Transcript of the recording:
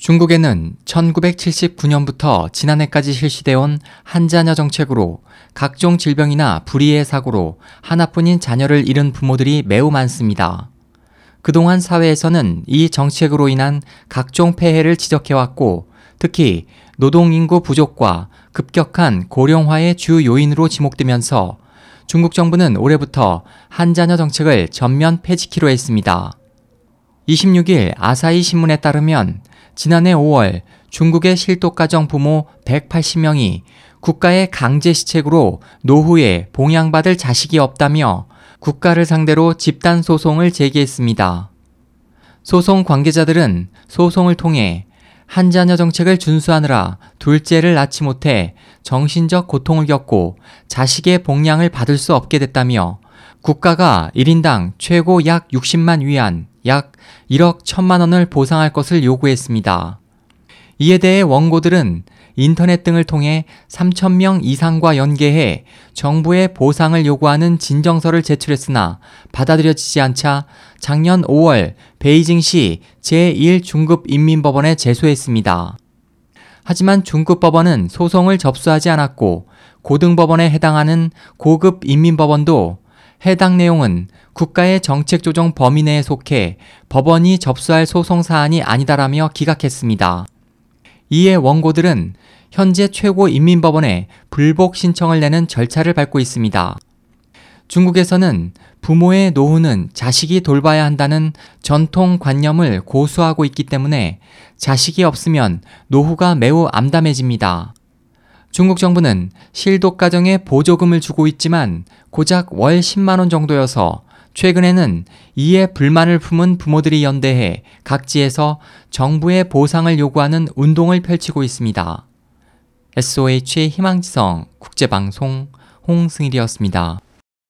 중국에는 1979년부터 지난해까지 실시되어 온 한자녀 정책으로 각종 질병이나 불의의 사고로 하나뿐인 자녀를 잃은 부모들이 매우 많습니다. 그동안 사회에서는 이 정책으로 인한 각종 폐해를 지적해왔고 특히 노동인구 부족과 급격한 고령화의 주 요인으로 지목되면서 중국 정부는 올해부터 한자녀 정책을 전면 폐지키로 했습니다. 26일 아사히 신문에 따르면 지난해 5월 중국의 실독가정 부모 180명이 국가의 강제 시책으로 노후에 봉양받을 자식이 없다며 국가를 상대로 집단 소송을 제기했습니다. 소송 관계자들은 소송을 통해 한 자녀 정책을 준수하느라 둘째를 낳지 못해 정신적 고통을 겪고 자식의 봉양을 받을 수 없게 됐다며 국가가 1인당 최고 약 60만 위안, 약 1억 1천만 원을 보상할 것을 요구했습니다. 이에 대해 원고들은 인터넷 등을 통해 3천 명 이상과 연계해 정부의 보상을 요구하는 진정서를 제출했으나 받아들여지지 않자 작년 5월 베이징시 제1중급 인민법원에 제소했습니다. 하지만 중급 법원은 소송을 접수하지 않았고 고등법원에 해당하는 고급 인민법원도 해당 내용은 국가의 정책 조정 범위 내에 속해 법원이 접수할 소송 사안이 아니다라며 기각했습니다. 이에 원고들은 현재 최고 인민법원에 불복 신청을 내는 절차를 밟고 있습니다. 중국에서는 부모의 노후는 자식이 돌봐야 한다는 전통 관념을 고수하고 있기 때문에 자식이 없으면 노후가 매우 암담해집니다. 중국 정부는 실독 가정에 보조금을 주고 있지만 고작 월 10만 원 정도여서 최근에는 이에 불만을 품은 부모들이 연대해 각지에서 정부의 보상을 요구하는 운동을 펼치고 있습니다. SOH 희망지성 국제방송 홍승일이었습니다.